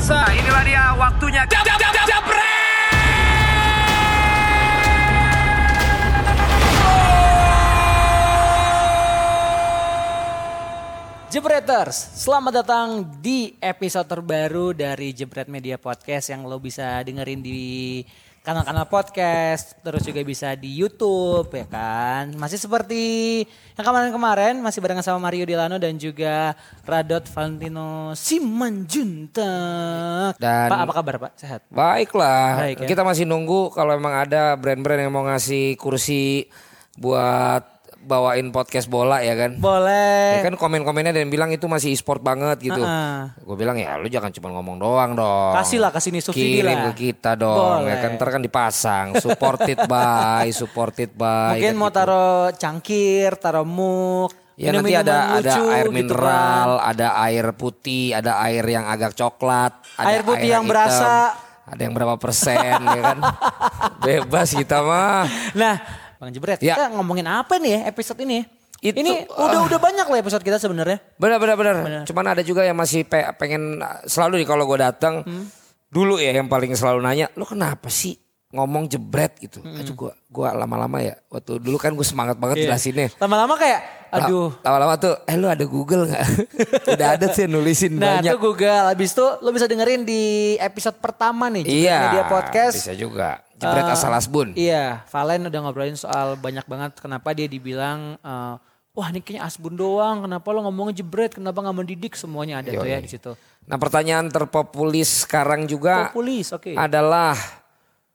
pemirsa, inilah dia waktunya. Jab, jab, jab, jab, Jebreters, selamat datang di episode terbaru dari Jebret Media Podcast yang lo bisa dengerin di kanal-kanal podcast, terus juga bisa di YouTube ya kan. Masih seperti yang kemarin-kemarin masih barengan sama Mario Delano dan juga Radot Valentino Simanjuntak. Dan- Pak apa kabar Pak? Sehat? Baiklah, Baik, ya. kita masih nunggu kalau emang ada brand-brand yang mau ngasih kursi buat bawain podcast bola ya kan. Boleh. Ya kan komen-komennya dan bilang itu masih e-sport banget gitu. Heeh. Gue bilang ya lu jangan cuma ngomong doang dong. Kasih lah, kasih nih subsidi Kirim lah. ke kita dong. Boleh. Ya kan ntar kan dipasang. Supported by, supported by. Mungkin kan mau gitu. taruh cangkir, taruh muk. Ya nanti minum-minuman ada ada lucu air gitu mineral, kan. ada air putih, ada air yang agak coklat, ada Air putih yang hitam, berasa. ada yang berapa persen ya kan. Bebas kita mah. Nah, Bang Jebret, Ya. kita ngomongin apa nih ya episode ini? Itu, ini udah udah banyak lah episode kita sebenarnya. Benar benar benar. Cuman ada juga yang masih pe- pengen selalu nih kalau gue datang Hmm. dulu ya yang paling selalu nanya, "Lu kenapa sih ngomong jebret gitu?" Hmm. Aduh gua gua lama-lama ya. Waktu dulu kan gue semangat banget Iya. jelasinnya. Lama-lama kayak, aduh. Lama-lama tuh, eh lu ada Google nggak? Udah ada sih nulisin Nah, banyak. itu Google. Habis itu lo bisa dengerin di episode pertama nih, Iya. Media Podcast. Bisa juga. Jebret Eh, asal asbun. Iya, Valen udah ngobrolin soal banyak banget kenapa dia dibilang eh, wah ini kayaknya asbun doang, kenapa lo ngomongnya jebret, kenapa nggak mendidik semuanya ada tuh ya Yoi. di situ. Nah pertanyaan terpopulis sekarang juga Populis, oke. adalah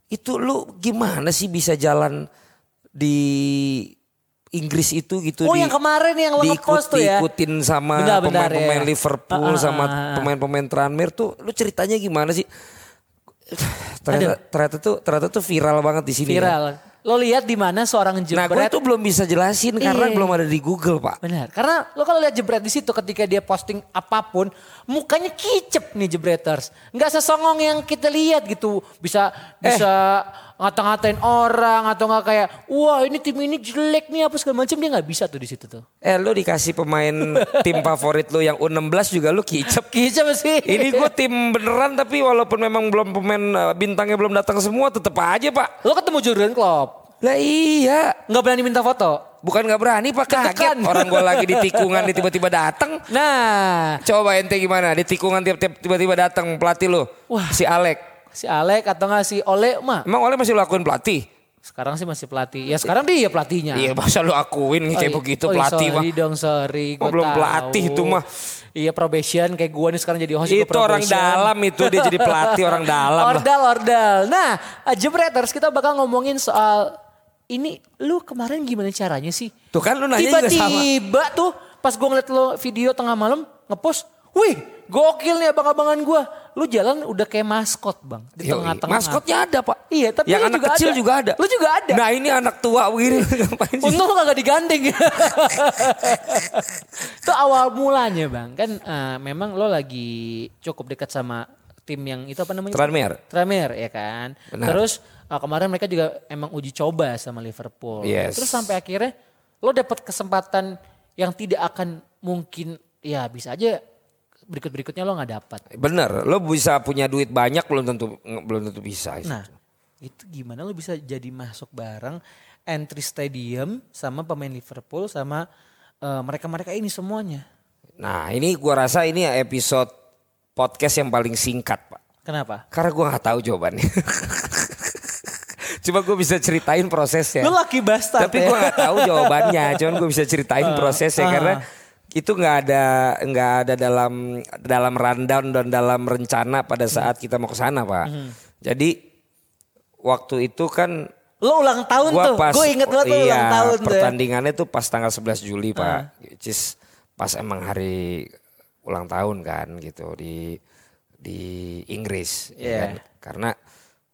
itu lu gimana sih bisa jalan di Inggris itu gitu Oh di, yang kemarin yang lo ngepost tuh ya. diikutin sama pemain-pemain ya. Liverpool Ah, ah, sama ah, ah. pemain-pemain Tranmere tuh lu ceritanya gimana sih? Ternyata, ternyata tuh ternyata tuh viral banget di sini. ya. Viral. Lo lihat di mana seorang Nah, gue jebret tuh belum bisa jelasin karena Iya. belum ada di Google, Pak. Benar, karena lo kalau lihat jebret di situ ketika dia posting apa pun, mukanya kicep nih jebreters. Nggak sesongong yang kita lihat gitu, bisa bisa ngata-ngatain orang atau nggak kayak, wah ini tim ini jelek nih apa segala macam dia nggak bisa tuh di situ tuh. Eh, lu dikasih pemain tim favorit lu yang U16 juga lu kicep. Kicep sih. Ini gue tim beneran tapi walaupun memang belum pemain eh, bintangnya belum datang semua tetep aja pak. Lo ketemu Jurgen Klopp, Lah iya. nggak berani minta foto. Bukan nggak berani pak kaget. Ketekan. Orang gue lagi di tikungan dia tiba-tiba datang. Nah, Coba ente gimana di tikungan tiba-tiba datang pelatih lu. Wah. Si Alek. Si Alek atau nggak si Ole mah. Emang Oleh masih lakuin pelatih? Sekarang sih masih pelatih. Ya sekarang dia pelatihnya. Iya masa lu akuin kayak Oh, begitu oh, pelatih mah. sorry dong, sorry. Oh, Gua belum tahu. pelatih itu mah. Iya probation kayak gua nih sekarang jadi host Itu orang dalam itu dia jadi pelatih orang dalam lah. Ordal, ordal. Nah, Jebreters kita bakal ngomongin soal ini lu kemarin gimana caranya sih? Tuh kan lu nanya juga sama. Tiba-tiba tuh pas gua ngeliat lo video tengah malam ngepost, wih gokil nih abang-abangan gua. Lu jalan udah kayak maskot bang di tengah-tengah. Maskotnya ada pak. Iya, tapi yang anak juga kecil ada. juga ada. Lu juga ada. Nah ini anak tua begini? Untung lu kagak digandeng. itu awal mulanya bang. Kan eh, memang lo lagi cukup dekat sama tim yang itu apa namanya? Tranmere. Tranmere ya kan. Benar. Terus eh, kemarin mereka juga emang uji coba sama Liverpool. Yes. Terus sampai akhirnya lo dapat kesempatan yang tidak akan mungkin ya bisa aja berikut-berikutnya lo nggak dapat. Bener, lo bisa punya duit banyak belum tentu belum tentu bisa. Nah, itu gimana lo bisa jadi masuk bareng entry stadium sama pemain Liverpool sama eh, mereka-mereka ini semuanya. Nah ini gua rasa ini episode podcast yang paling singkat pak. Kenapa? Karena gua nggak tahu jawabannya. Cuma gue bisa ceritain prosesnya. Lo laki bastard Tapi ya? gue nggak tahu jawabannya. Cuman gue bisa ceritain prosesnya ah. karena itu nggak ada nggak ada dalam dalam rundown dan dalam rencana pada saat kita mau ke sana pak. Hmm. Jadi waktu itu kan Lo ulang tahun gua tuh. Gue inget banget lo iya, ulang tahun tuh. ya. pertandingannya tuh pas tanggal 11 Juli pak, which is pas emang hari ulang tahun kan gitu di di Inggris, ya Iya. kan? Karena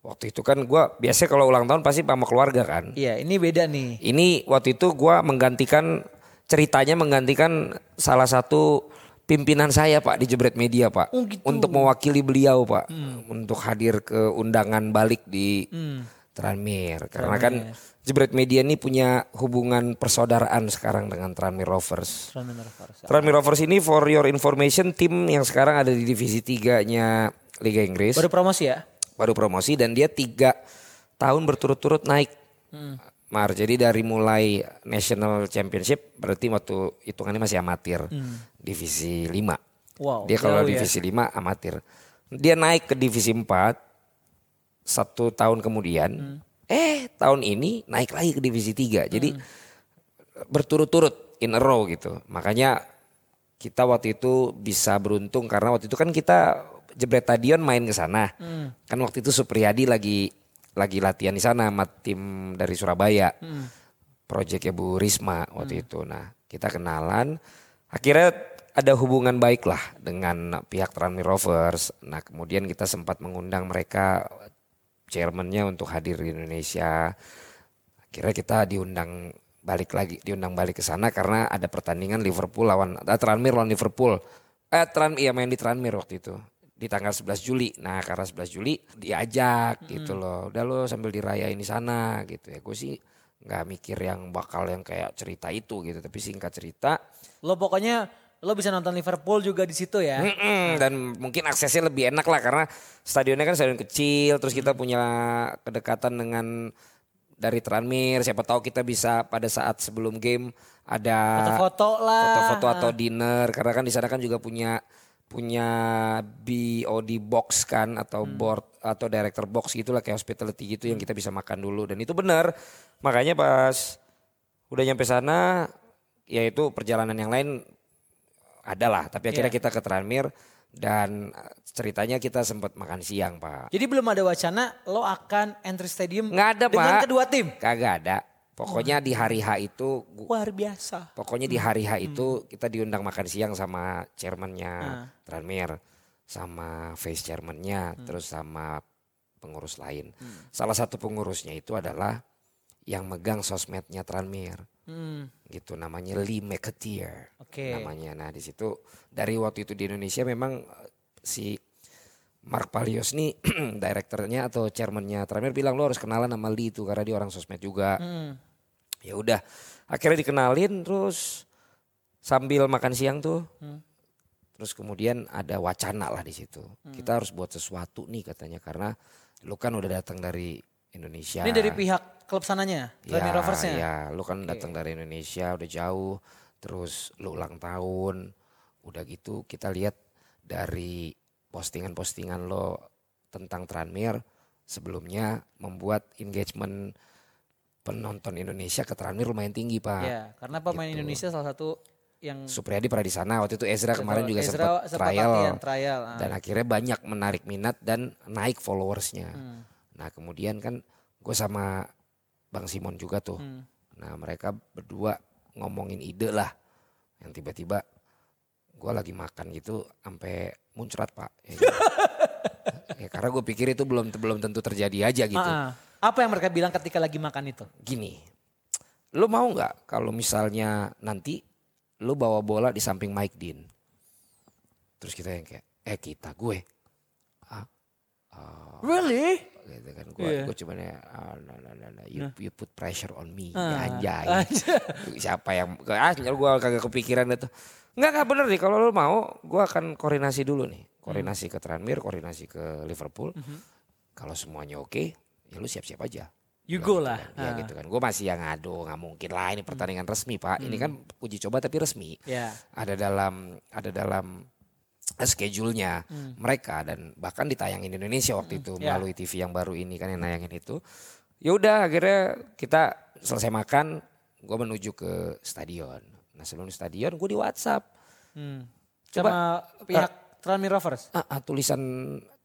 waktu itu kan gua biasanya kalau ulang tahun pasti sama keluarga kan. Iya ini beda nih. Ini waktu itu gua menggantikan ceritanya menggantikan salah satu pimpinan saya Pak di Jebret Media Pak Oh, gitu. untuk mewakili beliau Pak untuk hadir ke undangan balik di Tranmere karena kan Jebret Media ini punya hubungan persaudaraan sekarang dengan Tranmere Rovers. Tranmere Rovers. Tranmere Rovers ini for your information tim yang sekarang ada di divisi 3-nya Liga Inggris. Baru promosi ya? baru promosi dan dia tiga tahun berturut-turut naik. Mar, jadi dari mulai National Championship berarti waktu hitungannya masih amatir. Divisi 5. Wow, Dia kalau ya. divisi 5 amatir. Dia naik ke divisi 4 satu tahun kemudian. Eh tahun ini naik lagi ke divisi 3. Jadi berturut-turut in a row gitu. Makanya kita waktu itu bisa beruntung karena waktu itu kan kita Jebret Stadion main ke sana. Kan waktu itu Supriyadi lagi lagi latihan di sana sama tim dari Surabaya. Proyeknya Bu Risma waktu itu. Nah, kita kenalan. Akhirnya ada hubungan baik lah dengan pihak Tranmere Rovers. Nah, kemudian kita sempat mengundang mereka chairmannya untuk hadir di Indonesia. Akhirnya kita diundang balik lagi, diundang balik ke sana karena ada pertandingan Liverpool lawan eh, Tranmere lawan Liverpool. Eh Tran iya main di Tranmere waktu itu di tanggal 11 Juli. Nah, karena 11 Juli diajak gitu loh. Udah lo sambil dirayain di sana gitu ya. Gue sih nggak mikir yang bakal yang kayak cerita itu gitu, tapi singkat cerita Lo pokoknya lo bisa nonton Liverpool juga di situ ya. Mm-mm, dan mungkin aksesnya lebih enak lah karena stadionnya kan stadion kecil terus kita punya kedekatan dengan dari Tranmere siapa tahu kita bisa pada saat sebelum game ada Foto-foto lah. foto-foto atau dinner karena kan di sana kan juga punya punya BOD box kan atau board atau director box gitulah kayak hospitality gitu yang kita bisa makan dulu. Dan itu benar. Makanya pas udah nyampe sana ya itu perjalanan yang lain ada lah. Tapi akhirnya Iya. kita ke Tranmere dan ceritanya kita sempat makan siang pak. Jadi belum ada wacana lo akan entry stadium nggak ada dengan pak. kedua tim. kagak ada pokoknya di hari H itu Luar biasa. Pokoknya di hari H itu kita diundang makan siang sama chairmannya Ah. Tranmere, sama vice chairmannya, Hmm. terus sama pengurus lain. Salah satu pengurusnya itu adalah yang megang sosmednya Tranmere, Hmm, gitu namanya Lee McAteer Oke. namanya. Nah di situ dari waktu itu di Indonesia memang eh, si Mark Palios nih direkturnya atau chairmannya Tranmere bilang lo harus kenalan sama Lee itu karena dia orang sosmed juga Hmm. ya udah akhirnya dikenalin terus sambil makan siang tuh Hmm. terus kemudian ada wacana lah di situ Hmm. kita harus buat sesuatu nih katanya karena lu kan udah datang dari Indonesia Ini dari pihak klub sananya, Tranmere Roversnya. ya lu kan datang dari Indonesia udah jauh terus lu ulang tahun udah gitu kita lihat dari postingan-postingan lo tentang Tranmere sebelumnya membuat engagement penonton Indonesia ke Tranmere lumayan tinggi pak Ya, karena pemain Gitu. Indonesia salah satu yang Supriyadi pernah di sana waktu itu Ezra kemarin juga Ezra sempat trial latihan, trial. ah. dan akhirnya banyak menarik minat dan naik followersnya. Hmm. Nah kemudian kan gue sama Bang Simon juga tuh. Hmm. Nah mereka berdua ngomongin ide lah yang tiba-tiba gue lagi makan gitu sampai muncrat pak. Ya, gitu. Ya, karena gue pikir itu belum belum tentu terjadi aja gitu. Ah, ah. Apa yang mereka bilang ketika lagi makan itu? Gini, lo mau nggak kalau misalnya nanti lo bawa bola di samping Mike Dean, terus kita yang kayak, eh kita gue, ah, Really? gitu kan gue Iya. gue cuman ya ah, no, no, no, no, you, you put pressure on me Ah, ya anjay siapa yang ah gue kagak kepikiran itu nggak nggak bener nih kalau lo mau gue akan koordinasi dulu nih koordinasi ke Tranmere koordinasi ke Liverpool Mhm. kalau semuanya oke ya lu siap-siap aja You go gitu lah. kan. ya Ah. gitu kan gue masih yang ngadu nggak mungkin lah ini pertandingan resmi pak ini kan uji coba tapi resmi Ya. ada dalam ada dalam schedule-nya mereka dan bahkan ditayangin di Indonesia waktu itu ya. melalui TV yang baru ini kan yang nayangin itu. Ya udah akhirnya kita selesai makan, gue menuju ke stadion. Nah sebelum di stadion gue di WhatsApp Hmm. Coba, Sama pihak Tranmere Rovers. ah, ah, tulisan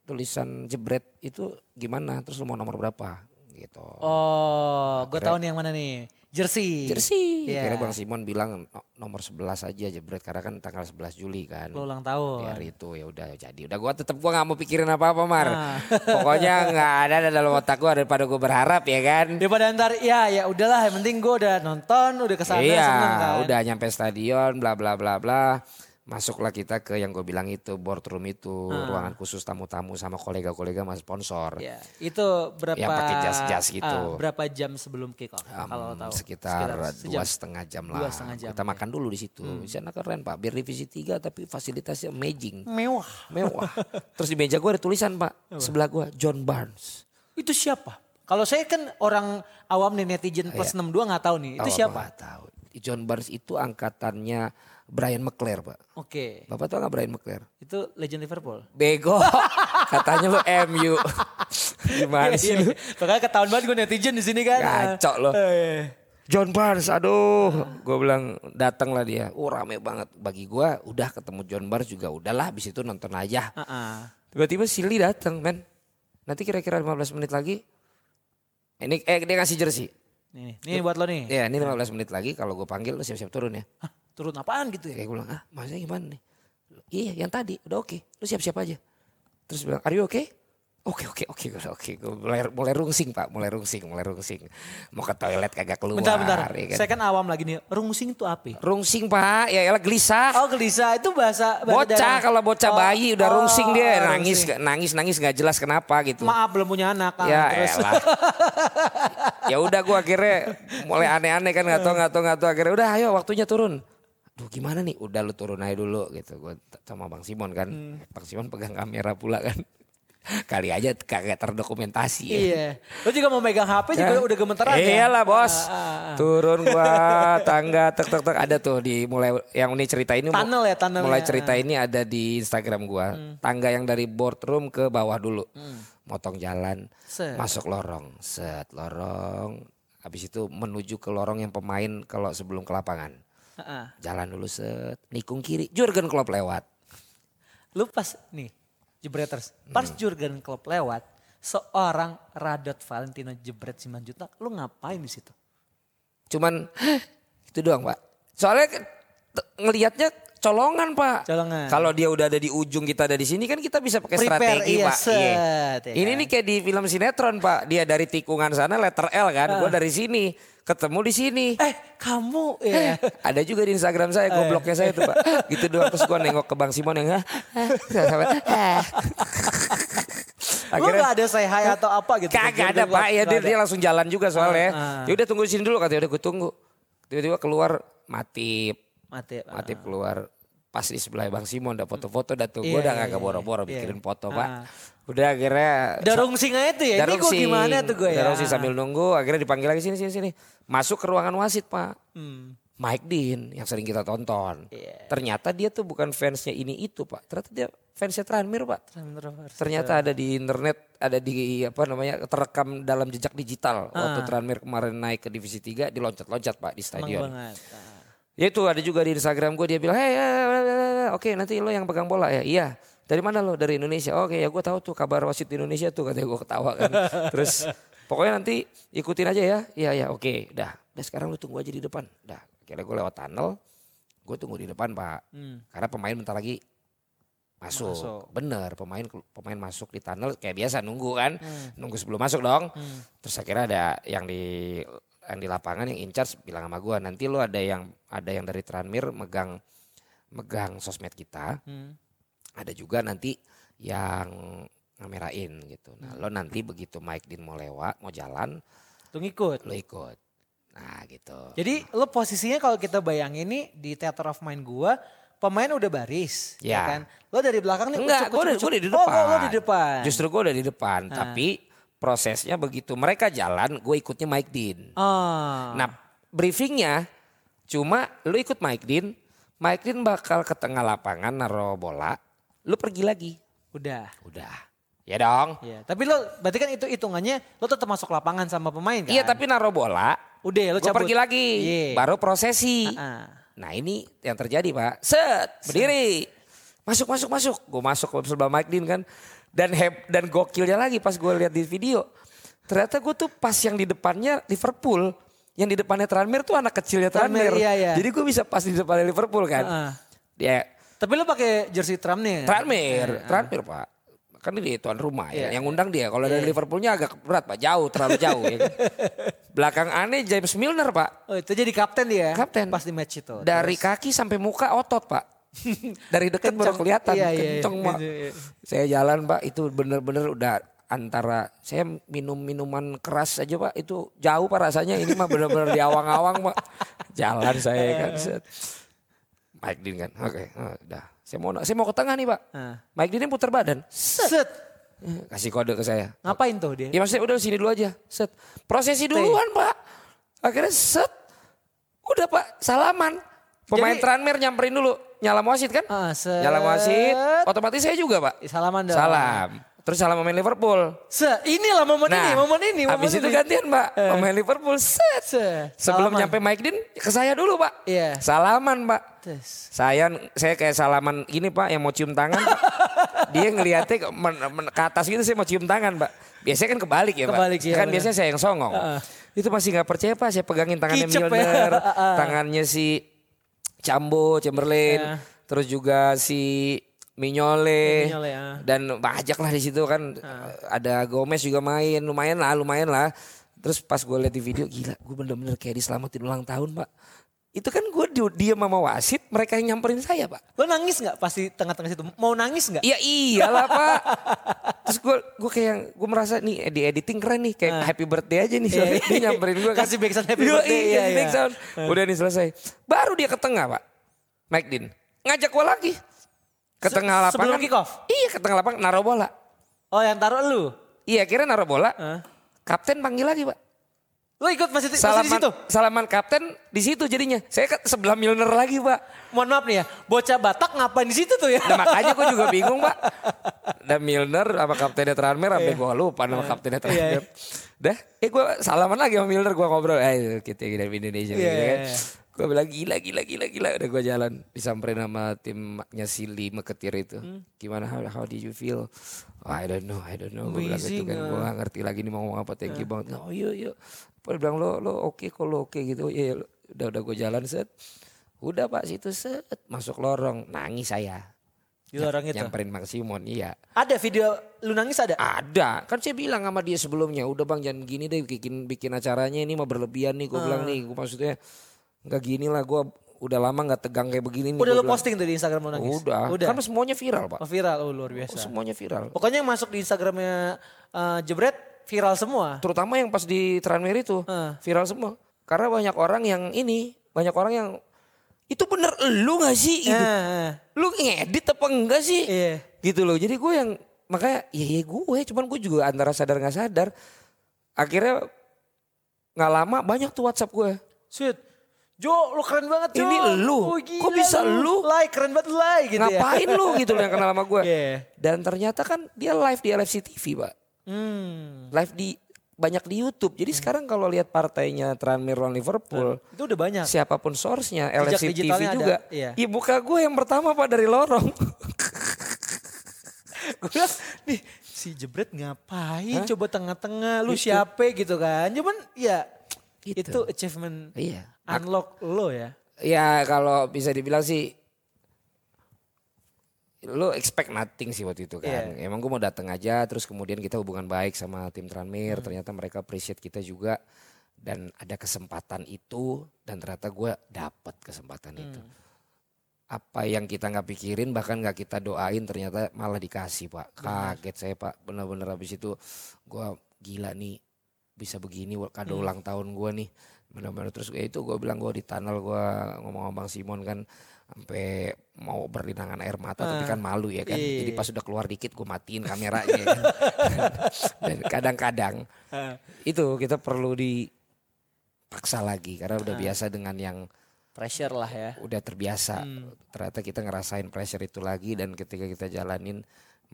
tulisan jebret itu gimana? Terus lu mau nomor berapa? Gitu. Oh, gue tahu nih yang mana nih. Jersey. Jersey. Iya. Akhirnya Bang Simon bilang "No- nomor 11 aja jebret karena kan tanggal 11 Juli kan. Lo ulang tahun. hari itu ya udah jadi udah gua tetap gua nggak mau pikirin apa apa mar Ah. pokoknya nggak ada dalam otak gua daripada gua berharap ya kan Daripada ntar ya ya udahlah yang penting gue udah nonton udah ke sana iya seneng kan. udah nyampe stadion bla bla bla bla Masuklah kita ke yang gue bilang itu boardroom itu ruangan khusus tamu-tamu sama kolega-kolega mas sponsor. Ya, itu berapa? Yang pakai jas-jas gitu. ah, berapa jam sebelum kick off? Um, kalau tahu. sekitar, sejam. dua setengah jam lah. Dua setengah jam, Kita ya. makan dulu di situ. Di sana keren pak. Biar divisi tiga tapi fasilitasnya amazing. Mewah. Mewah. Terus di meja gue ada tulisan pak. Sebelah gue John Barnes. Itu siapa? Kalau saya kan orang awam nih netizen plus 62 nggak tahu nih. Itu Oh, siapa? tahu. John Barnes itu angkatannya Brian McClare pak. Oke. Bapak tahu nggak Brian McClare? Itu legend Liverpool. Bego. Katanya lu MU. Gimana sih lu? Makanya ketahuan banget gue netizen di sini kan. Kacau lo. Eh, John Barnes, aduh, gue bilang datang lah dia. Oh rame banget. Bagi gue udah ketemu John Barnes juga udahlah. Habis itu nonton aja. ah. Tiba-tiba Silly datang men. Nanti kira-kira 15 menit lagi. Ini eh dia ngasih jersey. Nih, nih buat lo nih. Ya ini 15 menit lagi kalau gue panggil lu siap-siap turun ya. Hah, turun apaan gitu ya? Kayak gue bilang, ah maksudnya gimana nih? Iya yang tadi udah oke. Lu siap-siap aja. Terus bilang, are you okay? Oke oke oke gue oke gue mulai mulai rungsing pak mulai rungsing mulai rungsing mau ke toilet kagak keluar Bentar, bentar. ya kan. Saya kan awam lagi nih. Rungsing itu apa? ya? rungsing pak ya elah gelisah Oh gelisah itu bahasa, bahasa bocah daerah. kalau bocah Oh, bayi udah oh, rungsing dia oh, nangis rungsing. nangis nangis nggak jelas kenapa gitu Maaf belum punya anak kan. ya Terus elah ya udah gue akhirnya mulai aneh-aneh kan nggak tahu nggak tahu nggak tahu akhirnya udah ayo waktunya turun Duh gimana nih udah lu turun aja dulu gitu gue sama bang Simon kan Hmm. bang Simon pegang kamera pula kan kali aja kagak terdokumentasi ya. Iya. Lo juga mau megang HP juga udah gemeteran ya? Iyalah bos. Ah, ah, ah. Turun gua tangga tek tek tek ada tuh di mulai yang ini cerita ini Tunnel ya, tunnel mulai ya. cerita ini ada di Instagram gua. Tangga yang dari boardroom ke bawah dulu. Motong jalan, Set. masuk lorong, set lorong. Habis itu menuju ke lorong yang pemain kalau sebelum ke lapangan. Ah. Jalan dulu set, nikung kiri, Jurgen Klopp lewat. Lu pas nih Jebreters, pas Jurgen Klopp lewat, seorang Radot Valentino jebret 9 juta, lu ngapain di situ? Cuman itu doang pak. Soalnya ngelihatnya colongan pak. Colongan. Kalau dia udah ada di ujung kita ada di sini kan kita bisa pakai Prepare, strategi iya, pak. set, ya Ini kan? nih kayak di film sinetron pak. Dia dari tikungan sana letter L kan. Gue dari sini ketemu di sini. Eh kamu ya. Ada juga di Instagram saya, gobloknya saya tuh pak. Gitu doang terus gue nengok ke Bang Simon yang "Ah." Lu gak ada say hi atau apa gitu? Kagak ada pak, ya dia, dia langsung jalan juga soalnya. Ah, ah. Ya udah tunggu di sini dulu katanya udah gue tunggu. Tiba-tiba keluar Matip, Mati. Ah. Matip keluar pas di sebelah Bang Simon udah foto-foto dah tuh. Iya, gue udah kagak iya, boro-boro iya. bikirin foto Ah. pak. Udah akhirnya. Udah rungsing aja tuh ya. Udah Ini gue gimana tuh gue ya. Udah rungsing sambil nunggu akhirnya dipanggil lagi sini sini sini. Masuk ke ruangan wasit pak. Hmm. Mike Dean yang sering kita tonton. Iya. Ternyata dia tuh bukan fansnya ini itu pak. Ternyata dia fansnya Tranmere pak. Iya. Ternyata ada di internet, ada di apa namanya terekam dalam jejak digital. Waktu Ah. Tranmere kemarin naik ke divisi 3 diloncat-loncat pak di Emang stadion. banget. Ah. Ya itu ada juga di Instagram gue dia bilang, hey, eh, eh, eh, oke nanti lo yang pegang bola ya. Iya. Dari mana lo? Dari Indonesia. Oke ya gue tahu tuh kabar wasit di Indonesia tuh katanya gue ketawa kan. Terus pokoknya nanti ikutin aja ya. Iya ya oke. Dah. Dah sekarang lu tunggu aja di depan. Dah. Kira gue lewat tunnel. Gue tunggu di depan pak. Hmm. Karena pemain bentar lagi masuk. Masuk. Bener pemain pemain masuk di tunnel kayak biasa nunggu kan. Hmm. Nunggu sebelum masuk dong. Terus akhirnya ada yang di yang di lapangan yang in charge bilang sama gua nanti lo ada yang ada yang dari Tranmere megang megang sosmed kita. Hmm. Ada juga nanti yang ngamerain gitu. Nah, lo nanti begitu Mike Dean mau lewat, mau jalan, Tuh ngikut. lo ikut. Nah, gitu. Jadi lo posisinya kalau kita bayangin nih di theater of mind gua, pemain udah baris, ya, Ya. kan? Lo dari belakang nih Enggak, gue udah, di depan. Oh, lo di depan. Justru gue udah di depan, Ah. tapi prosesnya begitu mereka jalan, gue ikutnya Mike Dean. Oh. Nah, briefingnya cuma lu ikut Mike Dean, Mike Dean bakal ke tengah lapangan naro bola, lu pergi lagi. udah. Udah. Ya dong. Iya, tapi lo berarti kan itu hitungannya lo tetap masuk lapangan sama pemain kan? Iya, tapi naro bola, udah lo cabut. pergi lagi. Iya. Baru prosesi. Ah. Nah ini yang terjadi pak. Set, berdiri. Masuk, masuk, masuk. Gue masuk ke sebelah Mike Dean kan. Dan heb, dan gokilnya lagi pas gue lihat di video. Ternyata gue tuh pas yang di depannya Liverpool. Yang di depannya Tranmere tuh anak kecilnya Tranmere, Tranmere. iya, iya. Jadi gue bisa pas di depannya Liverpool kan. Ah. Dia Tapi lo pakai jersey Trump-nya? Tranmere, Ah. Tranmere pak. Kan ini tuan rumah ya. Iya. Yang undang dia. Kalau dari Liverpoolnya agak berat pak. Jauh, terlalu jauh. ya. Belakang aneh James Milner pak. Oh itu jadi kapten dia? Kapten. Pas di match itu? Dari Terus? kaki sampai muka otot pak. Dari dekat baru kelihatan Iya, iya, iya. kenceng Pak. Iya, iya. Saya jalan Pak itu bener-bener udah antara saya minum minuman keras aja Pak itu jauh Pak rasanya ini mah bener-bener di awang-awang Pak. Jalan saya kan. set. Mike Dean kan. Oke, oh, udah. Saya mau saya mau ke tengah nih Pak. Nah. Mike Dean putar badan. Set. Kasih kode ke saya. Ngapain tuh dia? Ya maksudnya udah sini dulu aja. Set. Prosesi duluan pak. Akhirnya set. Udah pak salaman. Pemain Jadi- Tranmere nyamperin dulu. Nyala wasit kan? Ah, set. Nyala wasit. Otomatis saya juga pak. Salaman dong. Salam. Terus salam pemain Liverpool. Se, inilah momen ini, momen ini, momen habis itu ini. gantian pak. Pemain Liverpool set. Se, Sebelum salaman. nyampe Mike Dean ke saya dulu pak. Iya. Salaman pak. Tes. Saya saya kayak salaman gini pak yang mau cium tangan pak. Dia ngeliatnya ke, men- men- ke atas gitu saya mau cium tangan pak. Biasanya kan kebalik ya pak. Kebalik, iya, kan benar. biasanya saya yang songong. Itu masih nggak percaya pak. Saya pegangin tangannya Kicep ya. Milner. tangannya si Cambo, Chamberlain. Iya. Terus juga si Mignole. Mignole, ya. Dan banyak lah di situ kan. Ada Gomez juga main. Lumayan lah, lumayan lah. Terus pas gue lihat di video gila gue bener-bener kayak diselamatin ulang tahun pak. Itu kan gue dia mama wasit mereka yang nyamperin saya pak. Lo nangis nggak pas di tengah-tengah situ? Mau nangis nggak? Iya iyalah pak. Terus gue gue kayak gue merasa nih di editing keren nih kayak happy birthday aja nih. Soalnya Iya. dia nyamperin gue Kasih back sound happy birthday, iya, kasih iya. back sound. Udah nih selesai. Baru dia ke tengah pak. Mike Dean ngajak gue lagi ke Se- tengah sebelum lapangan. kick off? Iya ke tengah lapangan naruh bola. Oh yang taruh lu? Iya kira naruh bola. Hah? Kapten panggil lagi pak. Lo ikut masih, masih di Salaman, situ? salaman kapten di situ jadinya. Saya ke sebelah Milner lagi pak. Mohon maaf nih ya, bocah Batak ngapain di situ tuh ya? Nah makanya gue juga bingung pak. Dan Milner sama kaptennya Tranmere sampai gue lupa nama kaptennya Tranmere. Dah, eh gue salaman lagi sama Milner gue ngobrol. Eh kita dari Indonesia Iya, gitu kan. Gue bilang gila gila gila gila. Udah gue jalan disamperin sama timnya Sili Meketir itu. Hmm. Gimana how, how did you feel? Oh, I don't know, I don't know. Gue bilang gitu kan. ah. Gue gak ngerti lagi nih mau ngomong apa. Thank you banget. Oh iya iya. Dia bilang lo lo oke kok lo oke gitu. Iya iya. udah udah gue jalan set. Udah pak situ set masuk lorong nangis saya. Di lorong itu. Nyamperin Mang Simon iya. Ada video lu nangis ada? Ada. Kan saya bilang sama dia sebelumnya. Udah bang jangan gini deh bikin bikin acaranya ini mah berlebihan nih. Gue bilang nih. Gue maksudnya nggak gini lah. Gue udah lama nggak tegang kayak begini nih. Udah lu bilang. posting tuh di Instagram lu nangis? Udah. Udah. Kan semuanya viral pak. Oh, viral, oh luar Oh, biasa. semuanya viral. Pokoknya yang masuk di Instagramnya eh, Jebret viral semua. Terutama yang pas di Tranmere itu. Ah. Viral semua. Karena banyak orang yang ini. Banyak orang yang. Itu bener lu gak sih? Gitu. Eh. Lu ngedit apa enggak sih? Iya. Gitu loh. Jadi gue yang makanya ya ya gue cuman gue juga antara sadar nggak sadar. Akhirnya nggak lama banyak tuh WhatsApp gue. Sweet. Jo, lu keren banget Jo. Ini lu. Oh, gila Kok bisa lu? Like, keren banget like gitu Ngapain ya. lu gitu yang kenal sama gue. Iya. Dan ternyata kan dia live di LFC TV pak. Hmm. Live di banyak di YouTube. Jadi sekarang kalau lihat partainya Tranmere lawan Liverpool. Itu udah banyak. Siapa pun source-nya, LFC TV digitalnya ada, juga. iya. Iya muka gue yang pertama pak dari lorong. Gue bilang, nih si Jebret ngapain Hah? coba tengah-tengah, lu Gitu. siapa gitu kan. Cuman ya Gitu. itu achievement iya. Unlock lo ya. Ya kalau bisa dibilang sih lo expect nothing sih waktu itu kan. Iya. Emang gue mau datang aja terus kemudian kita hubungan baik sama tim Tranmere. Hmm. Ternyata mereka appreciate kita juga dan ada kesempatan itu dan ternyata gue dapat kesempatan itu. Hmm. Apa yang kita nggak pikirin bahkan nggak kita doain ternyata malah dikasih pak. Kaget saya pak bener-bener habis itu gue gila nih bisa begini kado Hmm. ulang tahun gue nih benar-benar terus kayak itu gue bilang gue di tunnel gue ngomong sama Bang Simon kan sampai mau berlinangan air mata tapi kan malu ya kan. Iya. jadi pas udah keluar dikit gue matiin kameranya. Kan. dan kadang-kadang itu kita perlu dipaksa lagi karena udah biasa dengan yang Pressure lah ya. udah terbiasa. Ternyata kita ngerasain pressure itu lagi dan ketika kita jalanin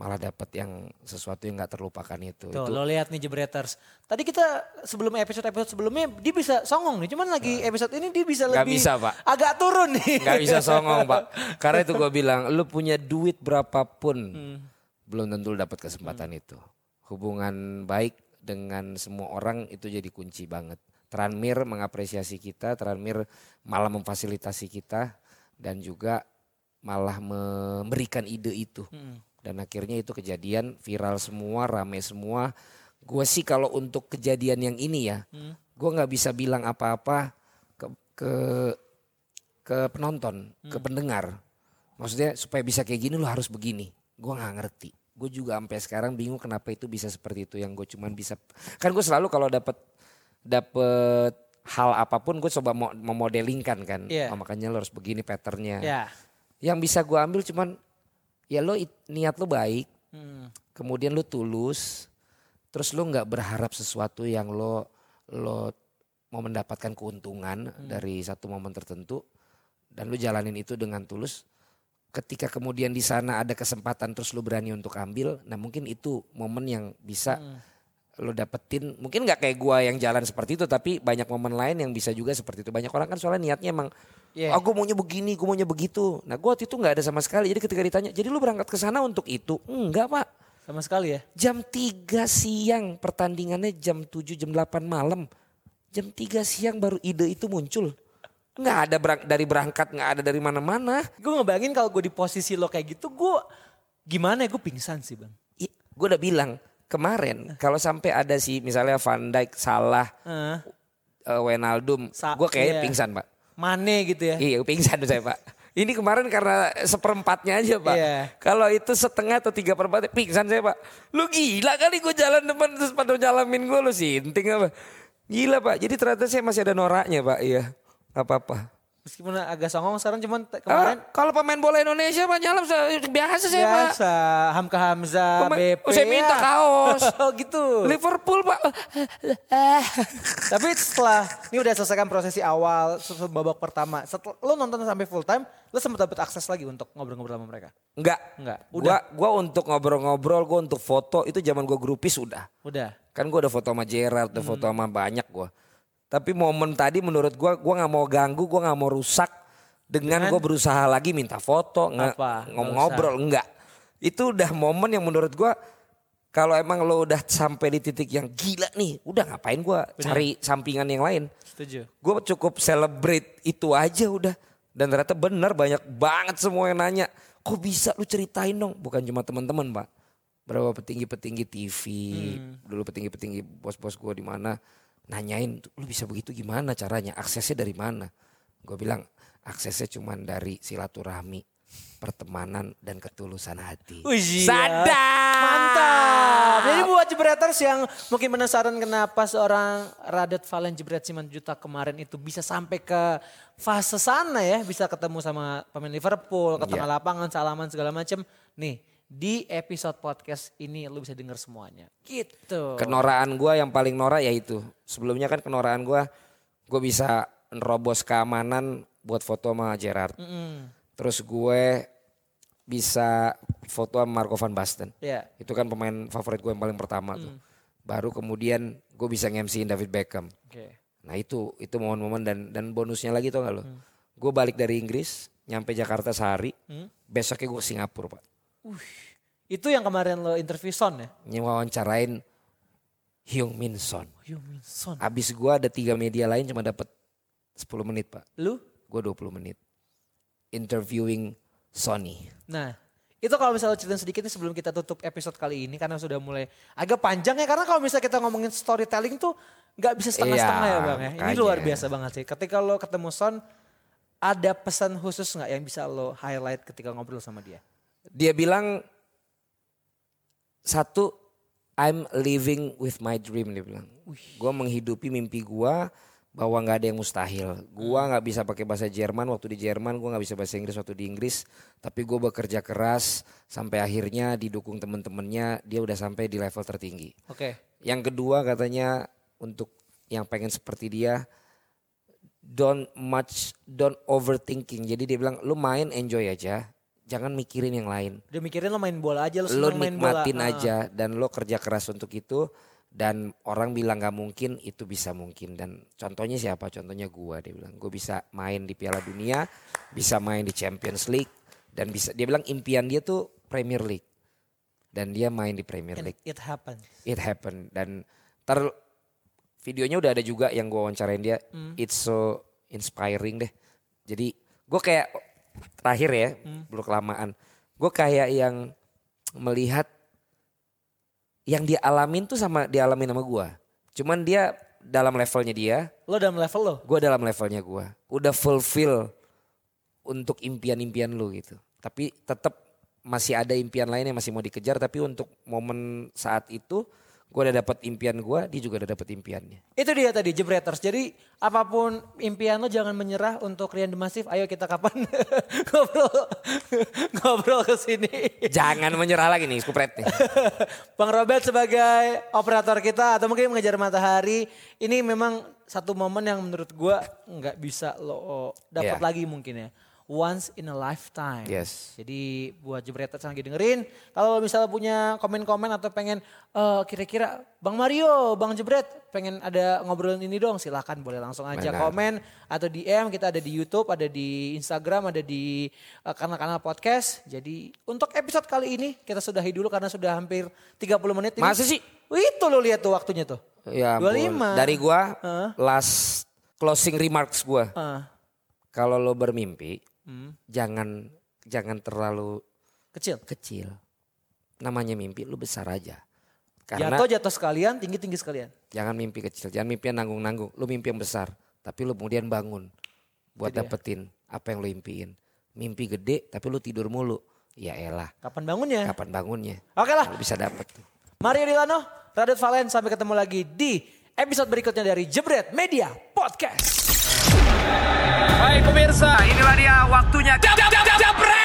malah dapat yang sesuatu yang nggak terlupakan itu Tuh itu lo lihat nih Jebreters. Tadi kita sebelum episode-episode sebelumnya dia bisa songong nih. Cuman lagi episode ini dia bisa Nggak lebih bisa, Pak. agak turun nih. nggak bisa songong pak karena itu gue bilang lu punya duit berapapun Hmm. belum tentu dapat kesempatan itu hubungan baik dengan semua orang itu jadi kunci banget Tranmere mengapresiasi kita Tranmere malah memfasilitasi kita dan juga malah memberikan ide itu Hmm. Dan akhirnya itu kejadian viral semua rame semua gue sih kalau untuk kejadian yang ini ya Hmm. gue nggak bisa bilang apa-apa ke ke ke penonton, ke Hmm. pendengar. Maksudnya supaya bisa kayak gini lo harus begini. Gue nggak ngerti. Gue juga sampai sekarang bingung kenapa itu bisa seperti itu yang gue cuman bisa. Kan gue selalu kalau dapet dapet hal apa pun gue coba mau memodelingkan kan. Iya. Oh, makanya lo harus begini patternnya. Ya. Yang bisa gue ambil cuman ya lo niat lo baik, Hmm. kemudian lo tulus, terus lo nggak berharap sesuatu yang lo lo mau mendapatkan keuntungan dari satu momen tertentu dan lo jalanin itu dengan tulus. Ketika kemudian di sana ada kesempatan terus lo berani untuk ambil, nah mungkin itu momen yang bisa lo dapetin. Mungkin nggak kayak gua yang jalan seperti itu, tapi banyak momen lain yang bisa juga seperti itu. Banyak orang kan soalnya niatnya emang Iya. Oh gue maunya begini, gue maunya begitu. Nah gue waktu itu nggak ada sama sekali. Jadi ketika ditanya, jadi lu berangkat ke sana untuk itu? Enggak pak. Sama sekali ya. Jam 3 siang pertandingannya jam 7, jam 8 malam. Jam 3 siang baru ide itu muncul. Nggak ada berang- dari berangkat, nggak ada dari mana-mana. Gue ngebayangin kalau gue di posisi lo kayak gitu, gue gimana ya? Gue pingsan sih bang. Gue udah bilang kemarin kalau sampai ada sih misalnya Van Dijk salah, Eh, eh, Wijnaldum, Sa- gue kayaknya iya. pingsan pak. Mane gitu ya. Iya pingsan saya pak. Ini kemarin karena seperempatnya aja pak. Iya. Kalau itu setengah atau tiga perempat pingsan saya pak. Lu gila kali gue jalan depan terus pada nyalamin gue lu sinting apa. Gila pak. Jadi ternyata saya masih ada noraknya pak. Iya. Gak apa-apa. Meskipun agak songong sekarang cuman Ah, kemarin kalau pemain bola Indonesia pak nyalam biasa saya pak. biasa Hamka Hamza, Pemain- BP. Saya minta kaos. oh gitu. Liverpool pak. Tapi setelah ini udah selesaikan prosesi awal babak pertama. Setelah lo nonton sampai full time, lo sempat dapat akses lagi untuk ngobrol-ngobrol sama mereka. Enggak. Enggak, Gua, gua untuk ngobrol-ngobrol, gua untuk foto itu zaman gua grupis udah. Udah. Kan gue udah foto sama Gerard, udah foto sama banyak gue. Tapi momen tadi menurut gue, gue nggak mau ganggu, gue nggak mau rusak dengan, Dengan? gue berusaha lagi minta foto, Nggak ngobrol, enggak. Itu udah momen yang menurut gue, kalau emang lo udah sampai di titik yang gila nih, udah ngapain gue cari sampingan yang lain. Setuju. Gue cukup celebrate itu aja udah. Dan ternyata benar banyak banget semua yang nanya. Kok bisa lu ceritain dong? Bukan cuma teman-teman pak. Berapa petinggi-petinggi TV. Dulu petinggi-petinggi bos-bos gue di mana. Nanyain lu bisa begitu gimana caranya? Aksesnya dari mana? Gue bilang aksesnya cuma dari silaturahmi. Pertemanan dan ketulusan hati. Wih. Sadar. Mantap. Jadi buat jebreters yang mungkin penasaran kenapa seorang Radet Valen Jebret Simanjuta kemarin itu bisa sampai ke fase sana ya. Bisa ketemu sama pemain Liverpool, ke tengah Iya. lapangan, salaman segala macam. Nih di episode podcast ini lu bisa denger semuanya. Gitu. Kenoraan gue yang paling norak ya itu. Sebelumnya kan kenoraan gue, gue bisa nerobos keamanan buat foto sama Gerard. Terus gue bisa foto sama Marco van Basten. Ya. Itu kan pemain favorit gue yang paling pertama tuh. Baru kemudian gue bisa nge-MC-in David Beckham. Oke. Nah itu itu momen-momen dan dan bonusnya lagi tau gak lo? Gue balik dari Inggris, nyampe Jakarta sehari, besoknya gue ke Singapura pak. Itu yang kemarin lo interview Son ya? Nyewawancarain Hyung Min Son. Hyung-Min Son. Abis gue ada tiga media lain cuma dapat 10 menit pak. Lu? Gue 20 menit. Interviewing Sony. Nah, itu kalau misalnya ceritain sedikit nih sebelum kita tutup episode kali ini karena sudah mulai agak panjang ya karena kalau misalnya kita ngomongin storytelling tuh nggak bisa setengah-setengah Iya, ya bang ya. Ini makanya. luar biasa banget sih. Ketika lo ketemu Son, ada pesan khusus nggak yang bisa lo highlight ketika ngobrol sama dia? Dia bilang satu I'm living with my dream dia bilang. Gue menghidupi mimpi gue bahwa nggak ada yang mustahil. Gue nggak bisa pakai bahasa Jerman waktu di Jerman, gue nggak bisa bahasa Inggris waktu di Inggris. Tapi gue bekerja keras sampai akhirnya didukung temen-temennya dia udah sampai di level tertinggi. Oke. Yang kedua katanya untuk yang pengen seperti dia don't much don't overthinking. Jadi dia bilang lu main enjoy aja, jangan mikirin yang lain. Udah mikirin lo main bola aja, lo Lo main bola. nikmatin Ah. aja dan lo kerja keras untuk itu dan orang bilang nggak mungkin itu bisa mungkin dan contohnya siapa? Contohnya gua dia bilang gue bisa main di Piala Dunia, bisa main di Champions League dan bisa dia bilang impian dia tuh Premier League dan dia main di Premier And League it happens. it happened dan ter videonya udah ada juga yang gue wawancarain dia it's so inspiring deh jadi gue kayak terakhir ya belum kelamaan. Gue kayak yang melihat yang dia alamin tuh sama dialamin sama gue cuman dia dalam levelnya dia. Lo dalam level lo. gue dalam levelnya gue udah fulfill untuk impian-impian lu gitu. Tapi tetap masih ada impian lain yang masih mau dikejar. Tapi untuk momen saat itu gue udah dapat impian gue, dia juga udah dapat impiannya. Itu dia tadi Jebreters. Jadi apa pun impian lo jangan menyerah untuk Rian Demasif. Ayo kita kapan ngobrol ngobrol ke sini. Jangan menyerah lagi nih Kupret nih. Bang Robert sebagai operator kita atau mungkin mengejar matahari. Ini memang satu momen yang menurut gua nggak bisa lo dapat Iya. lagi mungkin ya. Once in a lifetime. Yes. Jadi buat Jebreters yang lagi dengerin. Kalau misalnya punya komen-komen atau pengen eh, kira-kira Bang Mario, Bang Jebret pengen ada ngobrolin ini dong silahkan boleh langsung aja Benar. komen atau DM kita ada di YouTube, ada di Instagram, ada di eh, kanal-kanal podcast. Jadi untuk episode kali ini kita sudahi dulu karena sudah hampir 30 menit. ini. Masa sih? Itu lo lihat tuh waktunya tuh. Ya ampun. 25. Dari gua Heeh. last closing remarks gua. Ah, Kalau lo bermimpi, Hmm. jangan jangan terlalu kecil. kecil. Namanya mimpi lu besar aja. Karena Jatuh jatuh sekalian, tinggi tinggi sekalian. jangan mimpi kecil, jangan mimpi yang nanggung-nanggung. Lu mimpi yang besar, tapi lu kemudian bangun buat Itu dia. dapetin apa yang lu impiin. Mimpi gede tapi lu tidur mulu. Ya elah, Kapan bangunnya? kapan bangunnya? Oke lah, Lu bisa dapet. Mario Dilano, Radit Valen, sampai ketemu lagi di episode berikutnya dari Jebret Media Podcast. Baik pemirsa, inilah dia waktunya. Jab, jab, jab, jab, jabret!